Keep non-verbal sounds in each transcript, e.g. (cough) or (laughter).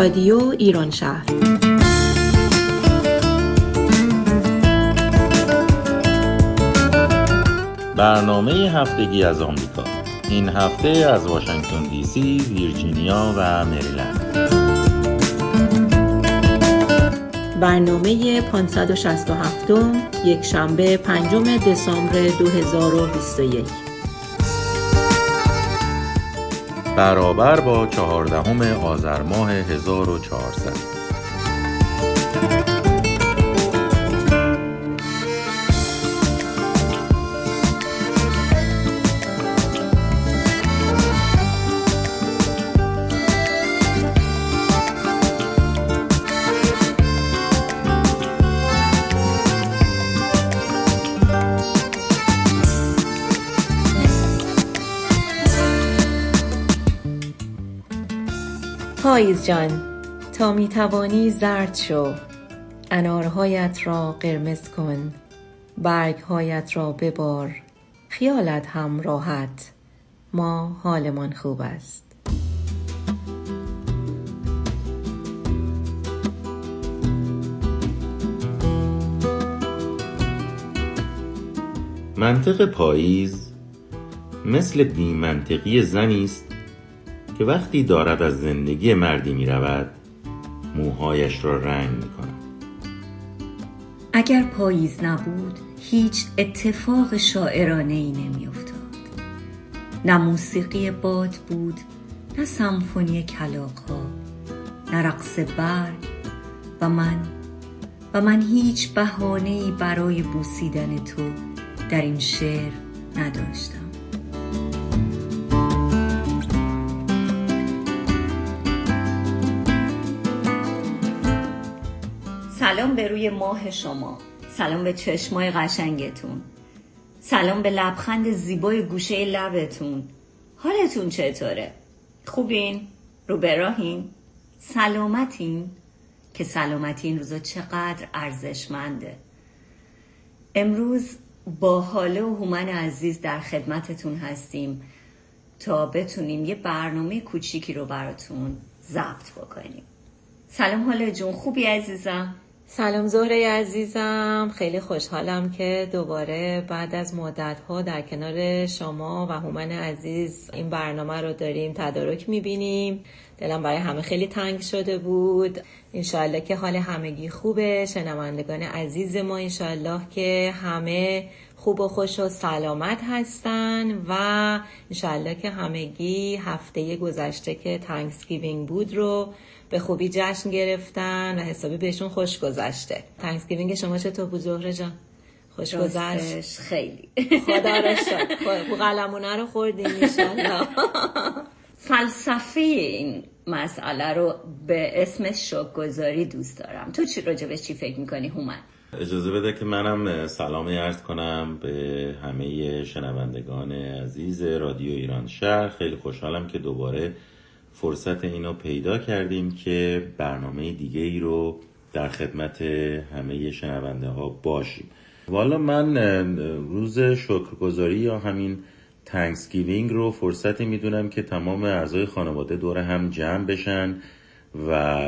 رادیو ایران شهر. برنامه هفتگی از آمریکا. این هفته از واشنگتن دی سی، ویرجینیا و مریلند. برنامه 567 یک شنبه پنجم دسامبر 2021 برابر با چهاردهم آذر ماه 1400 پاییز جان تا می توانی زرد شو. انارهایت را قرمز کن برگهایت را ببار. خیالت هم راحت. ما حالمان خوب است. منطق پاییز مثل بیمنطقی زنی است که وقتی دارد از زندگی مردی می رود موهایش را رنگ می کند اگر پاییز نبود هیچ اتفاق شاعرانه ای نمی افتاد نه موسیقی باد بود نه سمفونی کلاق ها نه رقص برگ و من. و من هیچ بهانه ای برای بوسیدن تو در این شعر نداشتم. سلام به روی ماه شما سلام به چشمای قشنگتون سلام به لبخند زیبای گوشه لبتون حالتون چطوره؟ خوبین؟ رو براهین؟ سلامتین؟ که سلامتی این روزا چقدر ارزشمنده امروز با حاله و هومن عزیز در خدمتتون هستیم تا بتونیم یه برنامه کوچیکی رو براتون ضبط بکنیم سلام حاله جون خوبی عزیزم سلام زهره عزیزم. خیلی خوشحالم که دوباره بعد از مدت ها در کنار شما و هومن عزیز این برنامه رو داریم تدارک می‌بینیم. دلم برای همه خیلی تنگ شده بود. انشالله که حال همگی خوبه. شنوندگان عزیز ما انشالله که همه خوب و خوش و سلامت هستن و انشالله که همگی هفته گذشته که Thanksgiving بود رو به خوبی جشن گرفتن و حسابی بهشون خوش گذشته. Thanksgiving شما چطور بود زهره جان؟ خوش گذشت؟ خیلی. خدا رو شکر (laughs) بوقلمونه رو خوردیم (laughs) فلسفه این مسئله رو به اسم شوک گذاری دوست دارم. تو چی راجبش چی فکر می‌کنی هومن؟ اجازه بده که منم سلامی عرض کنم به همه شنوندگان عزیز رادیو ایران شهر. خیلی خوشحالم که دوباره فرصت اینو پیدا کردیم که برنامه دیگه ای رو در خدمت همه شنونده ها باشیم. والا من روز شکرگزاری یا همین تنکسگیوینگ رو فرصتی می‌دونم که تمام اعضای خانواده دور هم جمع بشن و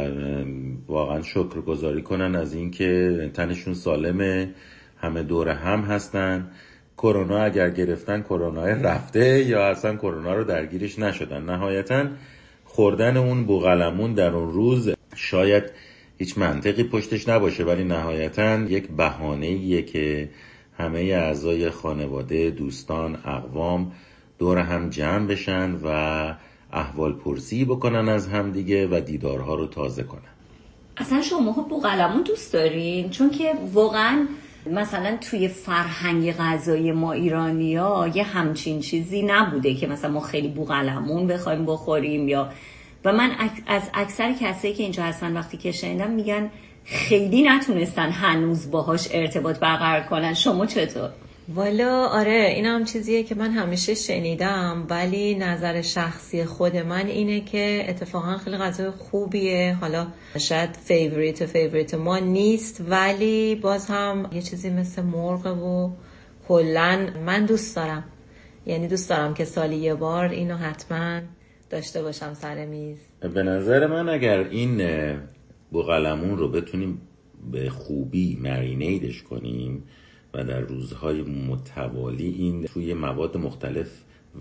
واقعا شکرگزاری کنن از اینکه تنشون سالمه همه دور هم هستن. کرونا اگر گرفتن کرونا رفته یا اصلا کرونا رو درگیرش نشدن. نهایتا خوردن اون بوغلمون در اون روز شاید هیچ منطقی پشتش نباشه ولی نهایتا یک بهانه که همه اعضای خانواده دوستان اقوام دور هم جمع بشن و احوال پرسی بکنن از همدیگه و دیدارها رو تازه کنن. اصلا شما بوغلمون دوست دارین؟ چون که واقعا مثلا توی فرهنگ غذایی ما ایرانی ها یه همچین چیزی نبوده که مثلا ما خیلی بوغلمون بخوایم بخوریم یا و من از اکثر کسایی که اینجا هستن وقتی که شنیدم میگن خیلی نتونستن هنوز باهاش ارتباط برقرار کنن شما چطور؟ والا آره این هم چیزیه که من همیشه شنیدم ولی نظر شخصی خود من اینه که اتفاقا خیلی غذای خوبیه. حالا شاید favorite favorite ما نیست ولی باز هم یه چیزی مثل مرغ و کلا من دوست دارم. یعنی دوست دارم که سالی یه بار اینو حتما داشته باشم سر میز. به نظر من اگر این بوغلمون رو بتونیم به خوبی مرینیدش کنیم و در روزهای متوالی این توی مواد مختلف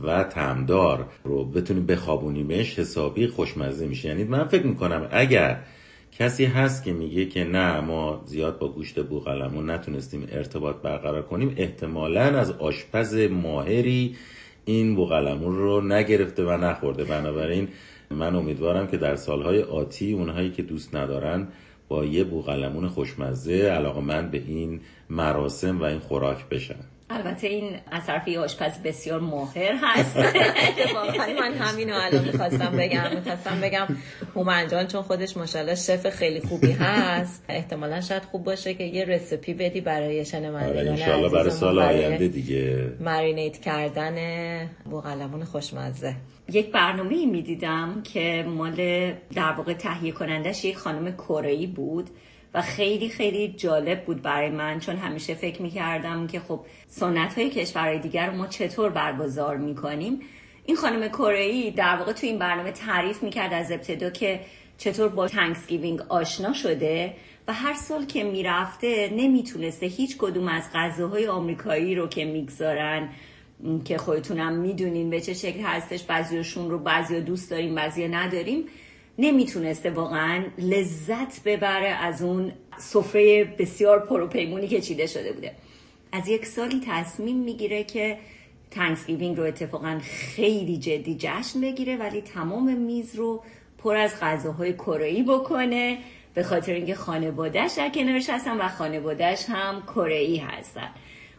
و تمدار رو بتونیم بخوابونیمش حسابی خوشمزه میشه. یعنی من فکر می‌کنم اگر کسی هست که میگه که نه ما زیاد با گوشت بوغلمون نتونستیم ارتباط برقرار کنیم احتمالا از آشپز ماهری این بوغلمون رو نگرفته و نخورده. بنابراین من امیدوارم که در سالهای آتی اونهایی که دوست ندارن با یه بوغلمون خوشمزه علاقه من به این مراسم و این خوراک بشن. البته این از طرف آشپز بسیار ماهر هست. من همین رو الان می‌خواستم بگم می‌خواستم بگم هومن جان چون خودش ماشاءالله شف خیلی خوبی هست. احتمالا شاید خوب باشه که یه رسیپی بدی برای شنوندگان آره برای سال آینده دیگه. marinate کردن بوقلمون خوشمزه. یک برنامه می‌دیدم که مال در واقع تهیه کنندش یک خانم کره‌ای بود. و خیلی خیلی جالب بود برای من چون همیشه فکر می‌کردم که خب سنت های کشورهای دیگر رو ما چطور برگزار می‌کنیم. این خانم کره‌ای در واقع تو این برنامه تعریف می‌کرد از ابتدا که چطور با Thanksgiving آشنا شده و هر سال که می‌رفته نمی‌تونسته هیچ کدوم از غذاهای آمریکایی رو که می‌گذارن که خودتونم می‌دونین به چه شکل هستش بعضیشون رو بعضی دوست داریم بعضی نداریم نمی‌تونسته واقعا لذت ببره از اون سفره بسیار پروپیمونی که چیده شده بوده. از یک سالی تصمیم می‌گیره که Thanksgiving رو اتفاقا خیلی جدی جشن بگیره ولی تمام میز رو پر از غذاهای کره بکنه به خاطر اینکه خانوادهش در کنارش هستن و خانوادهش هم کره هستن.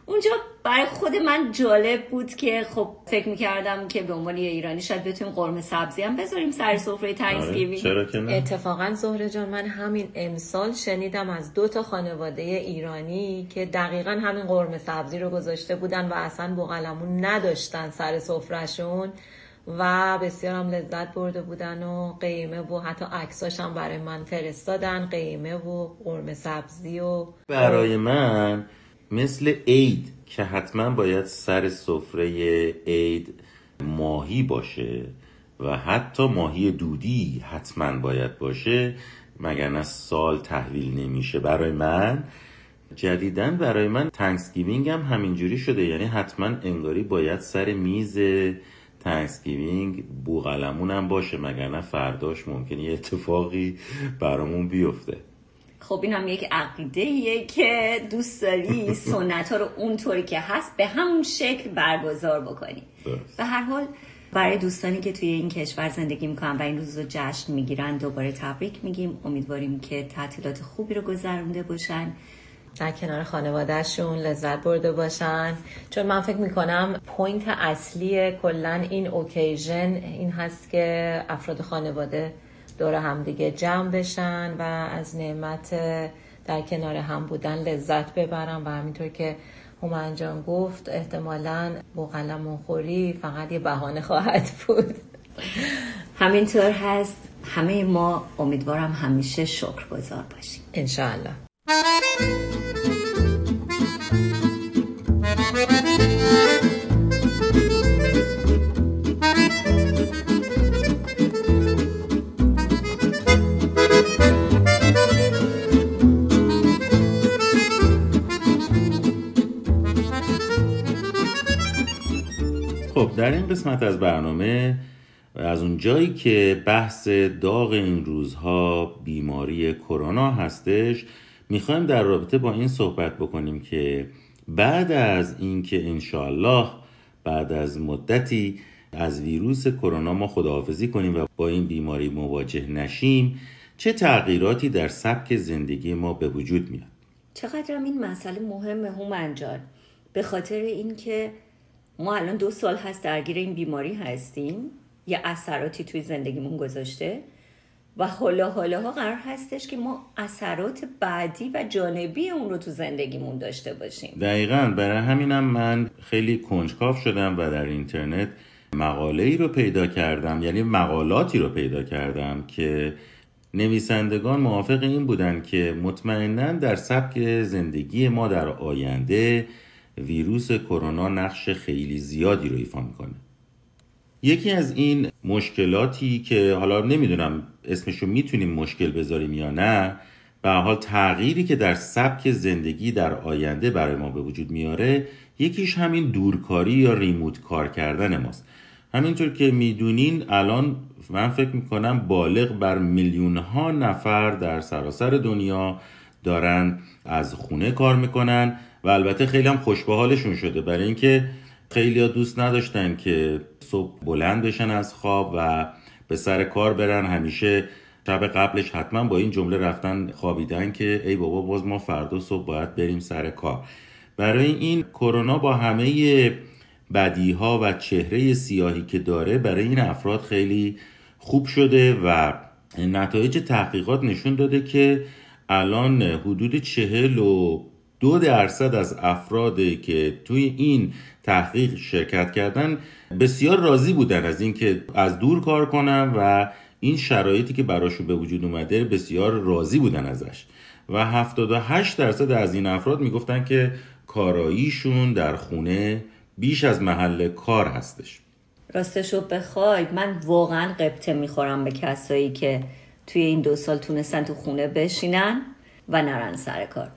اونجا برای خود من جالب بود که خب فکر می‌کردم که به عنوان یه ایرانی شاید بتونیم قرمه سبزی هم بذاریم سر سفره تنکسگیوینگ آره، اتفاقا زهره جان من همین امسال شنیدم از دو تا خانواده ایرانی که دقیقا همین قرمه سبزی رو گذاشته بودن و اصلا بوغلمون نداشتن سر سفرهشون و بسیار هم لذت برده بودن و قیمه و حتی عکساش هم برای من فرستادن قیمه و قرمه سبزی و برای من مثل عید که حتما باید سر سفره عید ماهی باشه و حتی ماهی دودی حتما باید باشه مگر از سال تحویل نمیشه. برای من جدیدن برای من تنکسگیوینگ هم همینجوری شده. یعنی حتما انگاری باید سر میز Thanksgiving بوقلمون هم باشه مگر نه فرداش ممکنه یه اتفاقی برامون بیفته. خب این هم یک عقیده‌ست که دوست داری (laughs) سنت ها رو اونطوری که هست به همون شکل برگزار بکنی. به هر حال برای دوستانی که توی این کشور زندگی می‌کنن و این روز رو جشن می‌گیرن دوباره تبریک میگیم. امیدواریم که تعطیلات خوبی رو گذرونده باشن. در کنار خانوادهشون لذت برده باشن. چون من فکر می‌کنم point اصلی کلا این occasion این هست که افراد خانواده دور هم دیگه جمع بشن و از نعمت در کنار هم بودن لذت ببرن و همینطور که هومن جان گفت احتمالا بوقلمون خوری فقط یه بهانه خواهد بود. همینطور هست. همه ما امیدوارم همیشه شکر گذار باشیم. انشاءالله. در این قسمت از برنامه از اون جایی که بحث داغ این روزها بیماری کرونا هستش می‌خوایم در رابطه با این صحبت بکنیم که بعد از اینکه انشاالله بعد از مدتی از ویروس کرونا ما خداحافظی کنیم و با این بیماری مواجه نشیم چه تغییراتی در سبک زندگی ما به وجود میاد؟ چقدر این مسئله مهمه هومن جان. به خاطر اینکه ما الان دو سال هست درگیر این بیماری هستیم. یه اثراتی توی زندگیمون گذاشته و حالا حالا ها قرار هستش که ما اثرات بعدی و جانبی اون رو تو زندگیمون داشته باشیم. دقیقا برای همینم من خیلی کنجکاف شدم و در اینترنت مقاله ای رو پیدا کردم یعنی مقالاتی رو پیدا کردم که نویسندگان موافق این بودن که مطمئنا در سبک زندگی ما در آینده ویروس کرونا نقش خیلی زیادی رو ایفا می‌کنه. یکی از این مشکلاتی که حالا نمی‌دونم اسمشو می‌تونیم مشکل بذاریم یا نه به حال تغییری که در سبک زندگی در آینده برای ما به وجود میاره یکیش همین دورکاری یا ریموت کار کردن ماست. همینطور که می‌دونین الان من فکر می‌کنم بالغ بر میلیون ها نفر در سراسر دنیا دارن از خونه کار می‌کنن و البته خیلی هم خوشبه شده. برای اینکه خیلی دوست نداشتن که صبح بلند بشن از خواب و به سر کار برن. همیشه شب قبلش حتما با این جمله رفتن خوابیدن که ای بابا باز ما فردا صبح باید بریم سر کار. برای این کرونا با همه بدی ها و چهره سیاهی که داره برای این افراد خیلی خوب شده و نتایج تحقیقات نشون داده که الان حدود چهل و دو درصد از افرادی که توی این تحقیق شرکت کردن بسیار راضی بودن از اینکه از دور کار کنن و این شرایطی که براشون به وجود اومده بسیار راضی بودن ازش. و 78 درصد از این افراد می‌گفتن که کاراییشون در خونه بیش از محل کار هستش. راستشو بخوای من واقعا قبطه می‌خورم به کسایی که توی این دو سال تونستن تو خونه بشینن و نرن سر کار.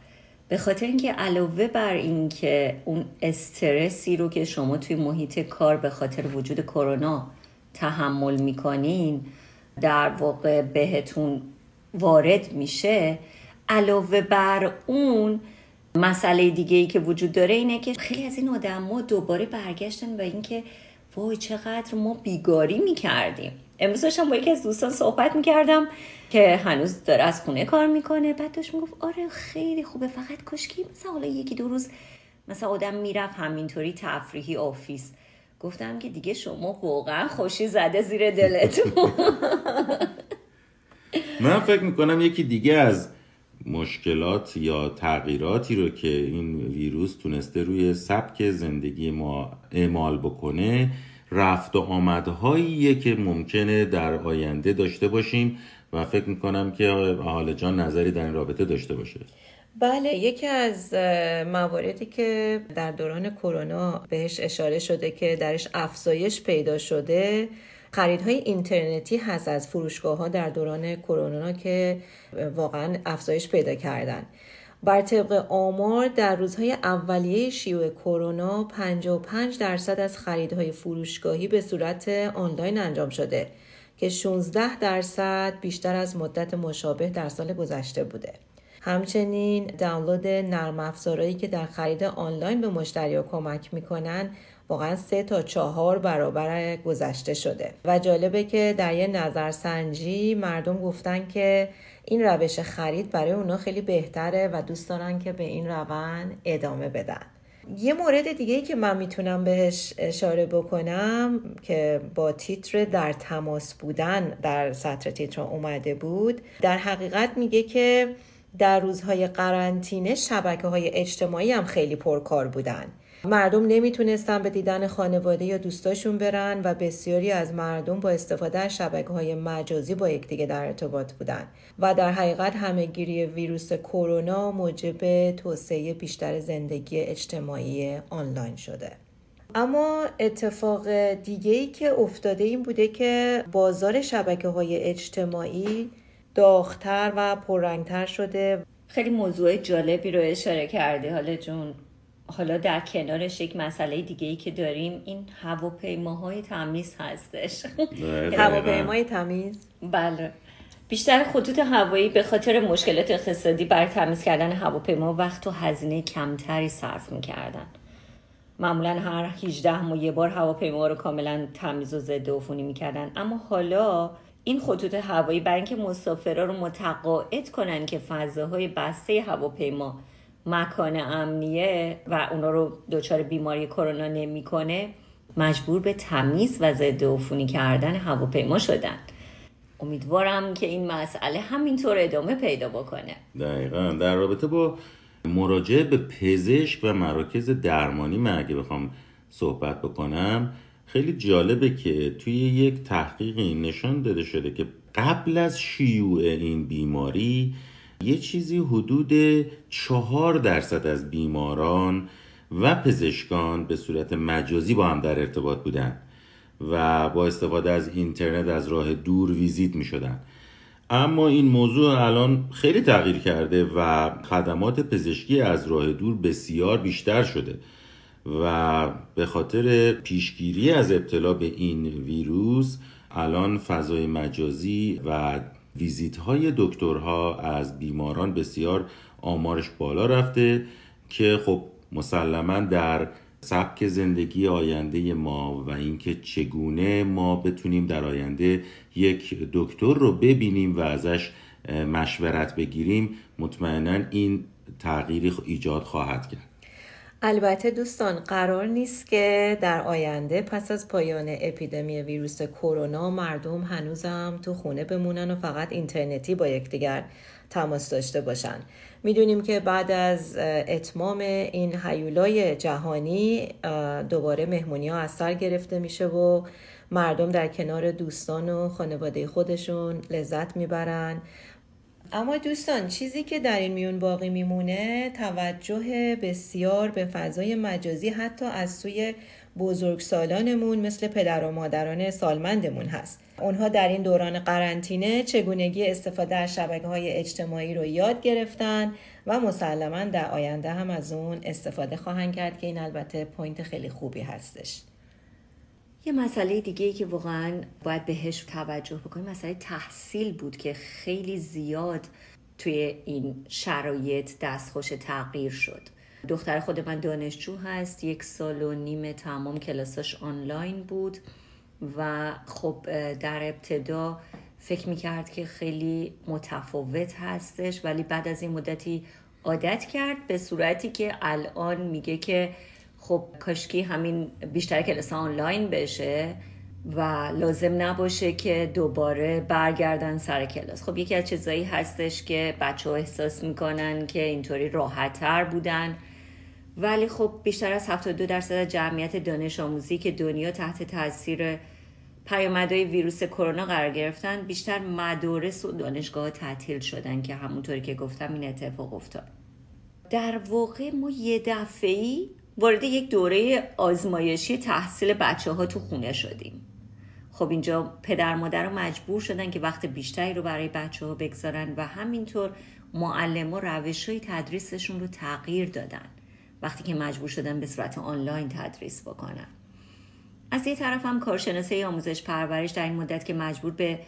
به خاطر اینکه علاوه بر اینکه اون استرسی رو که شما توی محیط کار به خاطر وجود کرونا تحمل می‌کنین در واقع بهتون وارد میشه علاوه بر اون مسئله دیگه ای که وجود داره اینه که خیلی از این آدم ما دوباره برگشتن به اینکه وای چقدر ما بیگاری می‌کردیم. امروز داشتم با یکی از دوستان صحبت می‌کردم که هنوز داره از خونه کار می‌کنه. بعد داشت می‌گفت آره خیلی خوبه فقط کاشکی مثلا حالا یکی دو روز مثلا آدم می‌رفت همینطوری تفریحی office. گفتم که دیگه شما واقعا خوشی زده زیر دلتون. (laughs) من فکر می‌کنم یکی دیگه از مشکلات یا تغییراتی رو که این ویروس تونسته روی سبک زندگی ما اعمال بکنه رفت و آمدهاییه که ممکنه در آینده داشته باشیم و فکر می‌کنم که حال جان نظری در این رابطه داشته باشه. بله یکی از مواردی که در دوران کرونا بهش اشاره شده که درش افزایش پیدا شده خریدهای اینترنتی هست از فروشگاه ها در دوران کرونا که واقعا افزایش پیدا کردن. بر طبق آمار در روزهای اولیه شیوع کرونا 55 درصد از خریدهای فروشگاهی به صورت آنلاین انجام شده که 16 درصد بیشتر از مدت مشابه در سال گذشته بوده. همچنین دانلود نرم افزارهایی که در خرید آنلاین به مشتری کمک می‌کنن واقعا سه تا چهار برابر گذشته شده و جالبه که در یه نظرسنجی مردم گفتن که این روش خرید برای اونا خیلی بهتره و دوست دارن که به این روند ادامه بدن. یه مورد دیگه ای که من می‌تونم بهش اشاره بکنم که با تیتر در تماس بودن در سطر تیتر اومده بود در حقیقت میگه که در روزهای قرنطینه شبکه های اجتماعی هم خیلی پرکار بودن. مردم نمی‌تونستن به دیدن خانواده یا دوستاشون برن و بسیاری از مردم با استفاده از شبکه های مجازی با یکدیگه در ارتباط بودن و در حقیقت همهگیری ویروس کرونا موجب توسعه بیشتر زندگی اجتماعی آنلاین شده. اما اتفاق دیگه ای که افتاده این بوده که بازار شبکه های اجتماعی داغتر و پررنگتر شده. خیلی موضوع جالبی رو اشاره کردی حالا جون. حالا در کنارش یک مسئله دیگه ای که داریم این هواپیماهای تمیز هستش. هواپیمای تمیز؟ بله. بیشتر خطوط هوایی به خاطر مشکلات اقتصادی بر تمیز کردن هواپیما وقت و هزینه کمتری صرف می‌کردن. معمولا هر 18 ماه یه بار هواپیما رو کاملا تمیز و ضد عفونی می‌کردن. اما حالا این خطوط هوایی برای اینکه مسافرها رو متقاعد کنن که فضاهای بسته هواپیما مکان امنیه و اونا رو دچار بیماری کرونا نمی‌کنه مجبور به تمیز و ضد عفونی کردن هواپیما شدن. امیدوارم که این مسئله همینطور ادامه پیدا بکنه. دقیقا. در رابطه با مراجعه به پزشک و مراکز درمانی من اگه بخوام صحبت بکنم خیلی جالبه که توی یک تحقیقی نشان داده شده که قبل از شیوع این بیماری یه چیزی حدود چهار درصد از بیماران و پزشکان به صورت مجازی با هم در ارتباط بودن و با استفاده از اینترنت از راه دور ویزیت می شدن. اما این موضوع الان خیلی تغییر کرده و خدمات پزشکی از راه دور بسیار بیشتر شده و به خاطر پیشگیری از ابتلا به این ویروس الان فضای مجازی و ویزیت های دکترها از بیماران بسیار آمارش بالا رفته که خب مسلما در سبک زندگی آینده ما و اینکه چگونه ما بتونیم در آینده یک دکتر رو ببینیم و ازش مشورت بگیریم مطمئنا این تغییری ایجاد خواهد کرد. البته دوستان قرار نیست که در آینده پس از پایان اپیدمی ویروس کرونا مردم هنوزم تو خونه بمونن و فقط اینترنتی با یکدیگر تماس داشته باشن. می‌دونیم که بعد از اتمام این حیولای جهانی دوباره مهمونی ها از سر گرفته میشه و مردم در کنار دوستان و خانواده خودشون لذت می‌برن. اما دوستان چیزی که در این میون باقی میمونه توجه بسیار به فضای مجازی حتی از سوی بزرگسالانمون مثل پدر و مادران سالمندمون هست. اونها در این دوران قرنطینه چگونگی استفاده از شبکه های اجتماعی رو یاد گرفتن و مسلما در آینده هم از اون استفاده خواهند کرد که این البته point خیلی خوبی هستش. یه مسئله دیگه ای که واقعا باید بهش توجه بکنیم مسئله تحصیل بود که خیلی زیاد توی این شرایط دستخوش تغییر شد. دختر خود من دانشجو هست یک سال و نیم تمام کلاساش آنلاین بود و خب در ابتدا فکر می‌کرد که خیلی متفاوت هستش ولی بعد از این مدتی عادت کرد به صورتی که الان میگه که خب کاشکی همین بیشتر کلاس آنلاین بشه و لازم نباشه که دوباره برگردن سر کلاس. خب یکی از چیزایی هستش که بچه ها احساس می‌کنن که اینطوری راحت تر بودن. ولی خب بیشتر از 72 درصد جمعیت دانش آموزی که دنیا تحت تاثیر پیامدهای ویروس کرونا قرار گرفتن بیشتر مدارس و دانشگاه تعطیل شدن که همونطوری که گفتم این اتفاق افتاد. در واقع ما یه دفعی وارد یک دوره آزمایشی تحصیل بچه ها تو خونه شدیم. خب اینجا پدر مادر مجبور شدن که وقت بیشتری رو برای بچه ها بگذارن و همینطور معلم و روش های تدریسشون رو تغییر دادن. وقتی که مجبور شدن به صورت آنلاین تدریس بکنن. از یه طرف هم کارشناسه آموزش پرورش در این مدت که مجبور به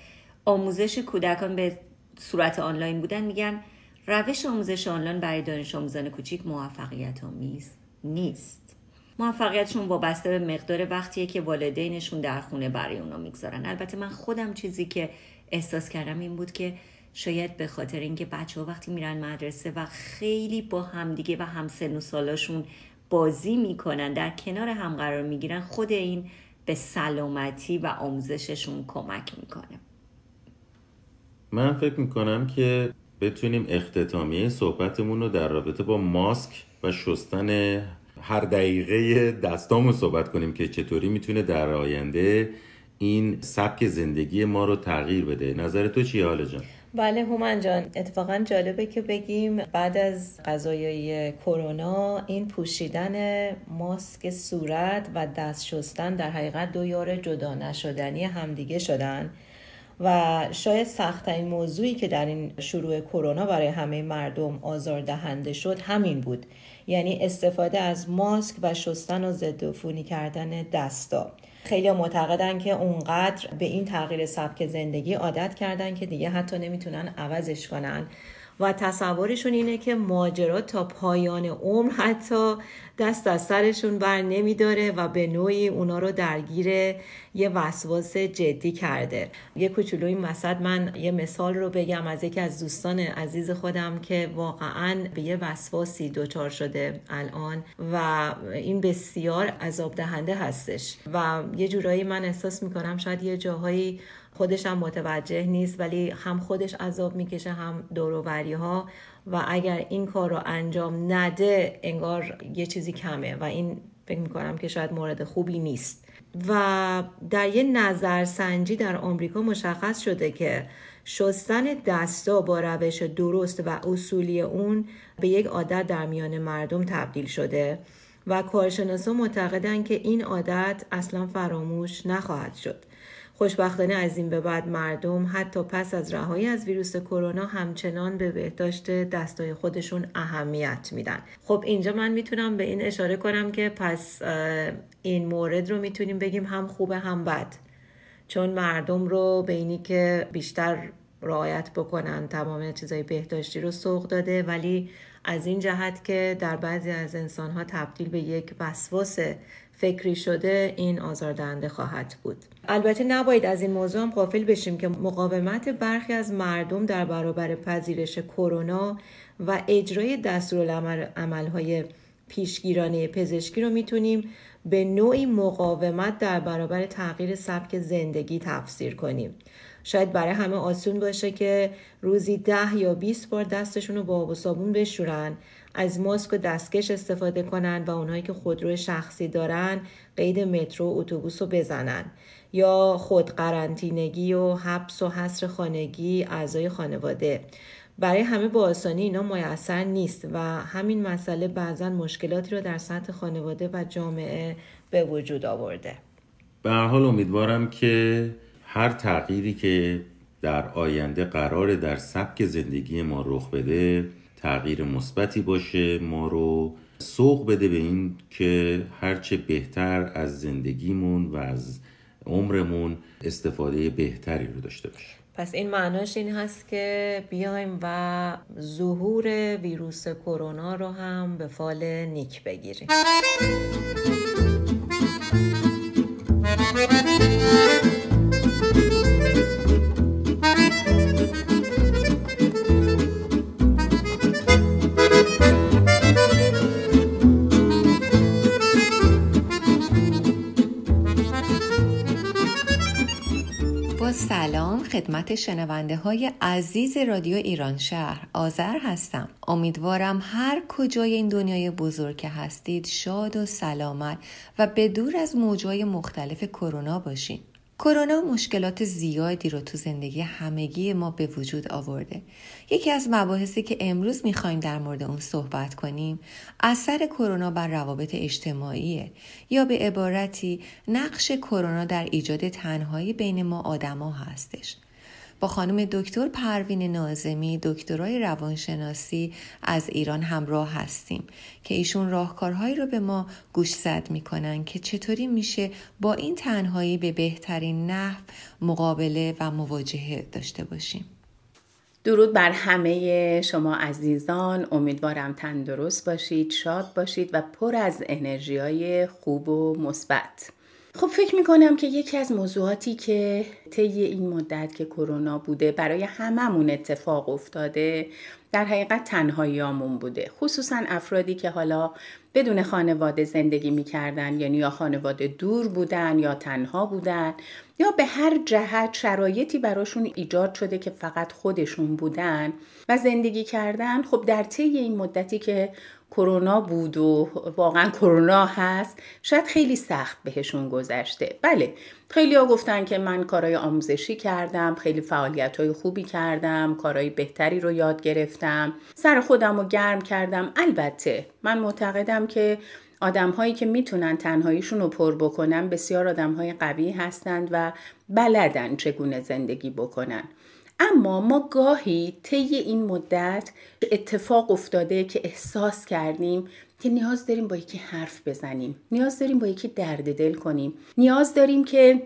آموزش کودکان به صورت آنلاین بودن میگن روش آموزش آنلاین برای دانش آموزان کوچیک موفقیت آمیز نیست. موفقیتشون وابسته به مقدار وقتیه که والدینشون در خونه برای اونا می‌گذارن. البته من خودم چیزی که احساس کردم این بود که شاید به خاطر اینکه بچه ها وقتی میرن مدرسه و خیلی با همدیگه و همسن و سالاشون بازی می‌کنن در کنار هم قرار می‌گیرن خود این به سلامتی و آموزششون کمک می‌کنه. من فکر می‌کنم که بتونیم اختتامیه صحبتمون رو در رابطه با ماسک و شستن هر دقیقه دستامون صحبت کنیم که چطوری می‌تونه در آینده این سبک زندگی ما رو تغییر بده نظر تو چیه حالا جان؟ بله هومن جان اتفاقا جالبه که بگیم بعد از قضایای کرونا این پوشیدن ماسک صورت و دست شستن در حقیقت دو یار جدا نشدنی همدیگه شدن و شاید سختترین موضوعی که در این شروع کرونا برای همه مردم آزار دهنده شد همین بود یعنی استفاده از ماسک و شستن و ضد عفونی کردن دستا. خیلی معتقدن که اونقدر به این تغییر سبک زندگی عادت کردن که دیگه حتی نمی‌تونن عوضش کنن. و تصورشون اینه که ماجرا تا پایان عمر حتی دست از سرشون بر نمیداره و به نوعی اونا رو درگیر یه وسواس جدی کرده. یه کوچولو این وسط من یه مثال رو بگم از یکی از دوستان عزیز خودم که واقعا به یه وسواسی دچار شده الان و این بسیار عذاب دهنده هستش. و یه جورایی من احساس می‌کنم شاید یه جاهایی خودش هم متوجه نیست ولی هم خودش عذاب می‌کشه هم دوروبری ها و اگر این کار رو انجام نده انگار یه چیزی کمه و این فکر می‌کنم که شاید مورد خوبی نیست. و در یه نظرسنجی در آمریکا مشخص شده که شستن دستا با روش درست و اصولی اون به یک عادت در میان مردم تبدیل شده و کارشناسا معتقدند که این عادت اصلا فراموش نخواهد شد. خوشبختانه از این به بعد مردم حتی پس از رهایی از ویروس کرونا همچنان به بهداشت دستای خودشون اهمیت میدن. خب اینجا من می‌تونم به این اشاره کنم که پس این مورد رو می‌تونیم بگیم هم خوبه هم بد. چون مردم رو به اینی که بیشتر رعایت بکنن تمام چیزای بهداشتی رو سوق داده ولی از این جهت که در بعضی از انسانها تبدیل به یک وسواس فکری شده این آزاردهنده خواهد بود. البته نباید از این موضوع هم غافل بشیم که مقاومت برخی از مردم در برابر پذیرش کرونا و اجرای دستورالعملهای پیشگیرانه پزشکی رو می‌تونیم به نوعی مقاومت در برابر تغییر سبک زندگی تفسیر کنیم. شاید برای همه آسون باشه که روزی ده یا 20 بار دستشون رو با آب و صابون بشورن از ماسک و دستکش استفاده کنن و اونهایی که خودرو شخصی دارن قید مترو و اتوبوس رو بزنن. یا خود قرنطینگی و حبس و حصر خانگی اعضای خانواده. برای همه با آسانی اینا میسر نیست و همین مسئله بعضا مشکلاتی رو در سطح خانواده و جامعه به وجود آورده. به حال امیدوارم که هر تغییری که در آینده قرار در سبک زندگی ما رخ بده تغییر مثبتی باشه ما رو سوق بده به این که هرچه بهتر از زندگیمون و از عمرمون استفاده بهتری رو داشته باشه پس این معناش این هست که بیایم و ظهور ویروس کرونا رو هم به فال نیک بگیریم. خدمت شنونده های عزیز رادیو ایران شهر آذر هستم امیدوارم هر کجای این دنیای بزرگ که هستید شاد و سلامت و به دور از موجای مختلف کرونا باشین کرونا مشکلات زیادی رو تو زندگی همگی ما به وجود آورده. یکی از مباحثی که امروز می‌خوایم در مورد اون صحبت کنیم اثر کرونا بر روابط اجتماعیه یا به عبارتی نقش کرونا در ایجاد تنهایی بین ما آدما هستش. با خانم دکتر پروین نازمی دکترای روانشناسی از ایران همراه هستیم که ایشون راهکارهایی رو به ما گوش زد می‌کنن که چطوری میشه با این تنهایی به بهترین نحو مقابله و مواجهه داشته باشیم. درود بر همه شما عزیزان. امیدوارم تندرست باشید شاد باشید و پر از انرژی های خوب و مثبت. خب فکر می‌کنم که یکی از موضوعاتی که طی این مدت که کرونا بوده برای هممون اتفاق افتاده در حقیقت تنهاییامون بوده. خصوصا افرادی که حالا بدون خانواده زندگی می‌کردن یعنی یا خانواده دور بودن یا تنها بودن یا به هر جهت شرایطی براشون ایجاد شده که فقط خودشون بودن و زندگی کردن خب در طی این مدتی که کرونا بود و واقعا کرونا هست شاید خیلی سخت بهشون گذشته. بله خیلی ها گفتن که من کارهای آموزشی کردم خیلی فعالیت های خوبی کردم کارهای بهتری رو یاد گرفتم سر خودم رو گرم کردم. البته من معتقدم که آدم هایی که می‌تونن تنهاییشون رو پر بکنن بسیار آدم های قوی هستند و بلدن چگونه زندگی بکنن. اما ما گاهی طی این مدت اتفاق افتاده که احساس کردیم که نیاز داریم با یکی حرف بزنیم نیاز داریم با یکی درد دل کنیم نیاز داریم که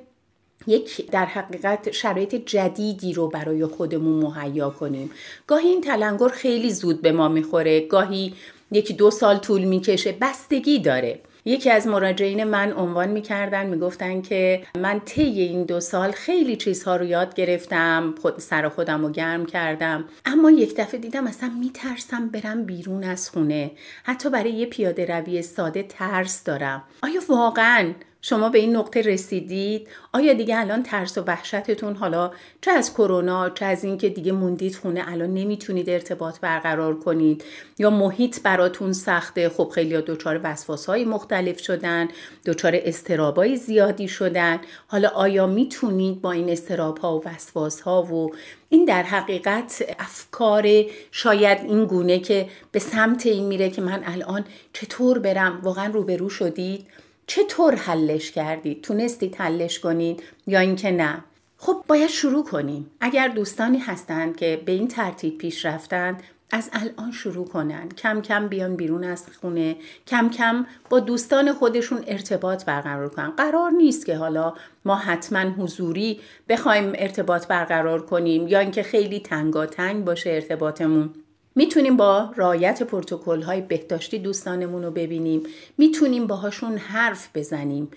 یک در حقیقت شرایط جدیدی رو برای خودمون مهیا کنیم. گاهی این تلنگر خیلی زود به ما می‌خوره گاهی یکی دو سال طول می‌کشه بستگی داره. یکی از مراجعین من عنوان می‌کردن می‌گفتن که من طی این دو سال خیلی چیزها رو یاد گرفتم خود سر خودم رو گرم کردم. اما یک دفعه دیدم اصلا میترسم برم بیرون از خونه. حتی برای یه پیاده روی ساده ترس دارم. آیا واقعا شما به این نقطه رسیدید؟ آیا دیگه الان ترس و وحشتتون حالا چه از کرونا چه از اینکه دیگه موندید خونه الان نمی‌تونید ارتباط برقرار کنید؟ یا محیط براتون سخته خب خیلی دچار وسواس های مختلف شدن دچار استرابای زیادی شدن. حالا آیا می‌تونید با این استراب ها و وسواس ها و این در حقیقت افکار شاید این گونه که به سمت این میره که من الان چطور برم واقعا روبرو شدید؟ چطور حلش کردید؟ تونستید حلش کنید یا اینکه نه؟ خب باید شروع کنیم. اگر دوستانی هستند که به این ترتیب پیش رفتند از الان شروع کنن. کم کم بیان بیرون از خونه. کم کم با دوستان خودشون ارتباط برقرار کنن. قرار نیست که حالا ما حتما حضوری بخوایم ارتباط برقرار کنیم یا اینکه خیلی تنگاتنگ باشه ارتباطمون. می‌تونیم با رعایت پروتکل های بهداشتی دوستانمون رو ببینیم. می‌تونیم باهاشون حرف بزنیم.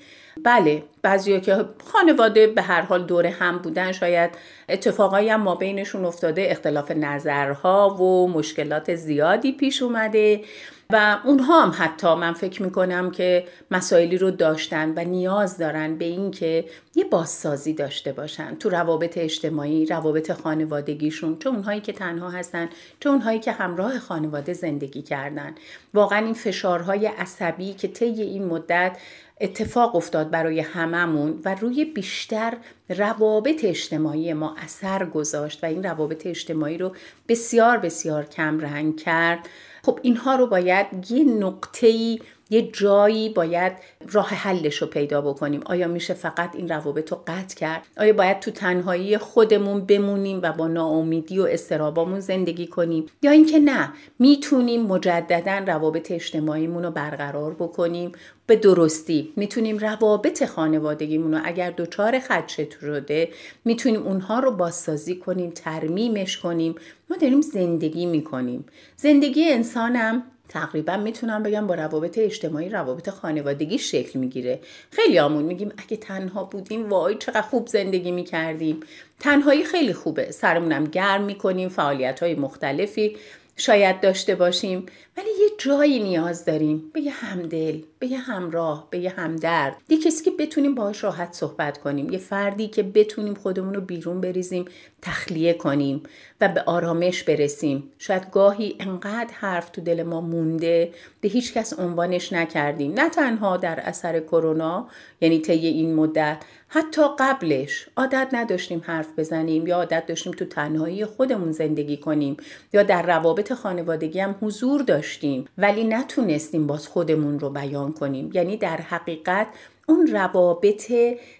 بله بعضی که خانواده به هر حال دور هم بودن شاید اتفاقایی هم ما بینشون افتاده. اختلاف نظرها و مشکلات زیادی پیش اومده. و اونها هم حتی من فکر می‌کنم که مسائلی رو داشتن و نیاز دارن به اینکه یه بازسازی داشته باشن تو روابط اجتماعی روابط خانوادگیشون چه اونهایی که تنها هستن چه اونهایی که همراه خانواده زندگی کردن. واقعا این فشارهای عصبی که طی این مدت اتفاق افتاد برای هممون و روی بیشتر روابط اجتماعی ما اثر گذاشت و این روابط اجتماعی رو بسیار بسیار کم رنگ کرد. خب اینها رو باید یه نقطه‌ای یه جایی باید راه حلش رو پیدا بکنیم. آیا میشه فقط این روابط رو قطع کرد؟ آیا باید تو تنهایی خودمون بمونیم و با ناامیدی و استرابامون زندگی کنیم؟ یا اینکه نه می‌تونیم مجددا روابط اجتماعیمون رو برقرار بکنیم. به درستی می‌تونیم روابط خانوادگیمون رو اگر دچار خدشه شده می‌تونیم اونها رو بازسازی کنیم ترمیمش کنیم. ما داریم زندگی می‌کنیم. زندگی انسانم تقریبا می‌تونم بگم با روابط اجتماعی روابط خانوادگی شکل می‌گیره. خیلی آمون میگیم اگه تنها بودیم وای چقدر خوب زندگی می‌کردیم. تنهایی خیلی خوبه. سرمونم گرم می‌کنیم فعالیت های مختلفی شاید داشته باشیم. ولی یه جایی نیاز داریم. به یه همدل. به یه همراه به یه همدرد. یه کسی که بتونیم باهاش راحت صحبت کنیم. یه فردی که بتونیم خودمون رو بیرون بریزیم تخلیه کنیم و به آرامش برسیم. شاید گاهی انقدر حرف تو دل ما مونده به هیچ کس عنوانش نکردیم. نه تنها در اثر کرونا یعنی طی این مدت حتی قبلش عادت نداشتیم حرف بزنیم یا عادت داشتیم تو تنهایی خودمون زندگی کنیم یا در روابط خانوادگی هم حضور داشتیم. ولی نتونستیم باز خودمون رو بیان کنیم یعنی در حقیقت اون روابط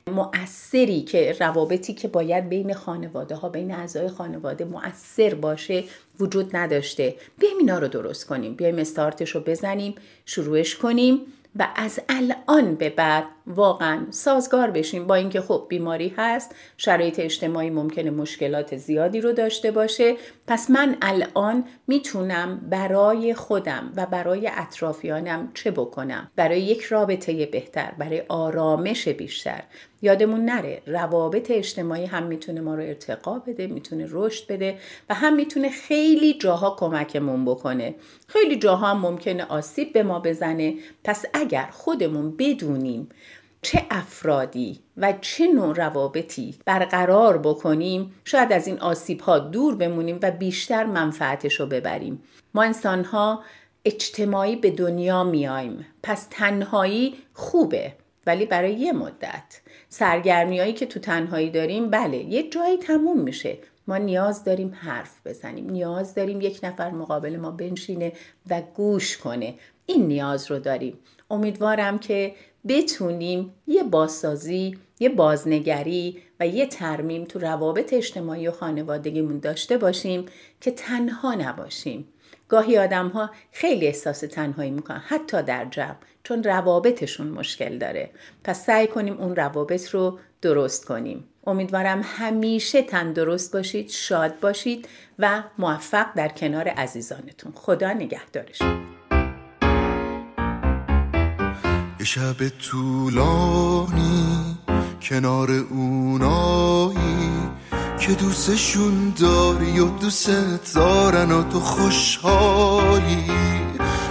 مؤثری که روابطی که باید بین خانواده ها بین اعضای خانواده مؤثر باشه وجود نداشته. بیایم اینا رو درست کنیم. بیایم استارتش رو بزنیم شروعش کنیم و از الان به بعد واقعا سازگار بشیم. با اینکه خب بیماری هست شرایط اجتماعی ممکنه مشکلات زیادی رو داشته باشه. پس من الان می‌تونم برای خودم و برای اطرافیانم چه بکنم؟ برای یک رابطه بهتر برای آرامش بیشتر. یادمون نره روابط اجتماعی هم می‌تونه ما رو ارتقا بده می‌تونه رشد بده و هم می‌تونه خیلی جاها کمکمون بکنه. خیلی جاها هم ممکنه آسیب به ما بزنه. پس اگر خودمون بدونیم چه افرادی و چه نوع روابطی برقرار بکنیم؟ شاید از این آسیب ها دور بمونیم و بیشتر منفعتش رو ببریم. ما انسان ها اجتماعی به دنیا میایم پس تنهایی خوبه ولی برای یه مدت. سرگرمیایی که تو تنهایی داریم بله یه جایی تموم میشه. ما نیاز داریم حرف بزنیم. نیاز داریم یک نفر مقابل ما بنشینه و گوش کنه. این نیاز رو داریم. امیدوارم که بتونیم یه بازسازی یه بازنگری و یه ترمیم تو روابط اجتماعی و خانوادگیمون داشته باشیم که تنها نباشیم. گاهی آدم ها خیلی احساس تنهایی می‌کنن حتی در جمع چون روابطشون مشکل داره. پس سعی کنیم اون روابط رو درست کنیم. امیدوارم همیشه تندرست باشید شاد باشید و موفق در کنار عزیزانتون. خدا نگهدارشون. شب طولانی کنار اونایی که دوستشون داری و دوست دارن و تو خوشحالی.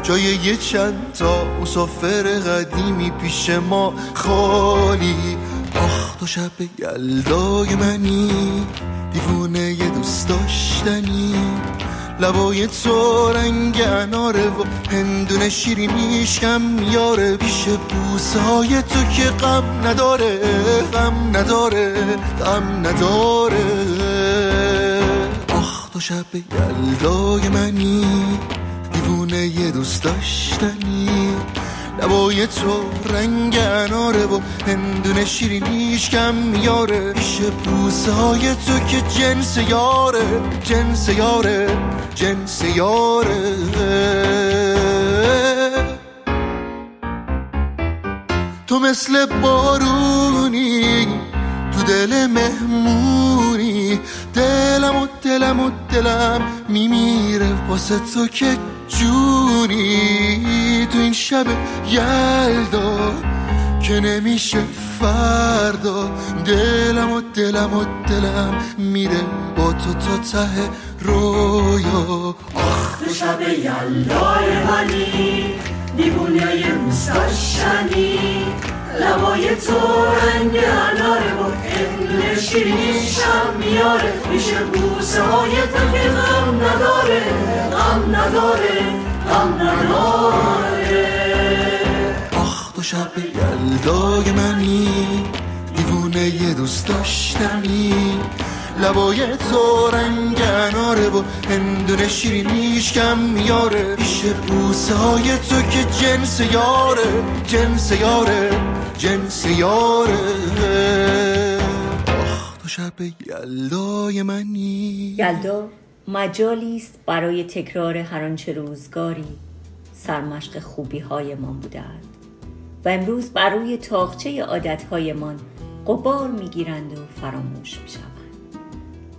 جای یه چند تا مسافر قدیمی پیش ما خالی. آخ تو شب یلدای منی دیوونه یه دوست داشتنی. لبای تو رنگ اناره و هندونه شیرینیش کم میاره پیش بوسه تو که غم نداره غم نداره غم نداره. آخ تو شب یلدای منی دیوونه یه دوست داشتنی. لبای تو رنگ اناره و هندونه شیرینیش کم میاره. پیش بوسه تو که جنس یاره جنس یاره جنس یاره. تو مثل بارونی تو دل مهمونی. دلم و دلم و دلم میمیره واسه تو که جونی تو این شب یلدا که نمیشه فردا. دلم و دلم و دلم میره با تو تا ته رویا. آخ تو شب یلدای منی دیوونه داشتنی. لبای تو رنگ اناره و هندونه شیرینیشم میاره. میشه بوسه های تو که غم نداره غم نداره غم نداره. آخ تو شب یلدای منی دیوونه یه دوست داشتنی. لبای تو رنگ اناره و هندونه شیرینیش کم میاره. پیش بوسه های تو که جنس یاره جنس یاره جنس یاره. آخ تو شب یلدای منی. یلدا مجالی برای تکرار هر آنچه روزگاری سرمشق خوبی هایمان بودند. و امروز بر روی تاقچه عادتهایمان قبار می‌گیرند و فراموش می‌شوند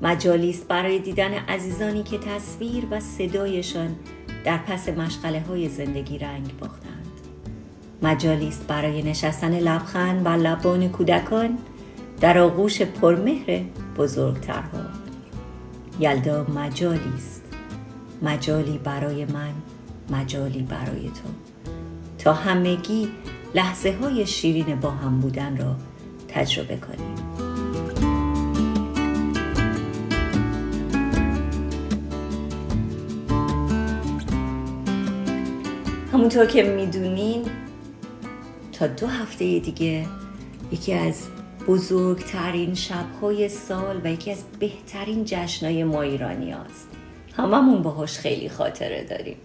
مجالی برای دیدن عزیزانی که تصویر و صدایشان در پس مشغله های زندگی رنگ باختند. مجالی برای نشستن لبخند بر لبان کودکان در آغوش پرمهر بزرگترها. یلدا مجالی است. مجالی برای من مجالی برای تو. تا همگی لحظه های شیرین با هم بودن را تجربه کنیم. همونطور که می‌دونین تا دو هفته دیگه یکی از بزرگترین شبهای سال و یکی از بهترین جشنهای ما ایرانی هست هممون باهاش خیلی خاطره داریم.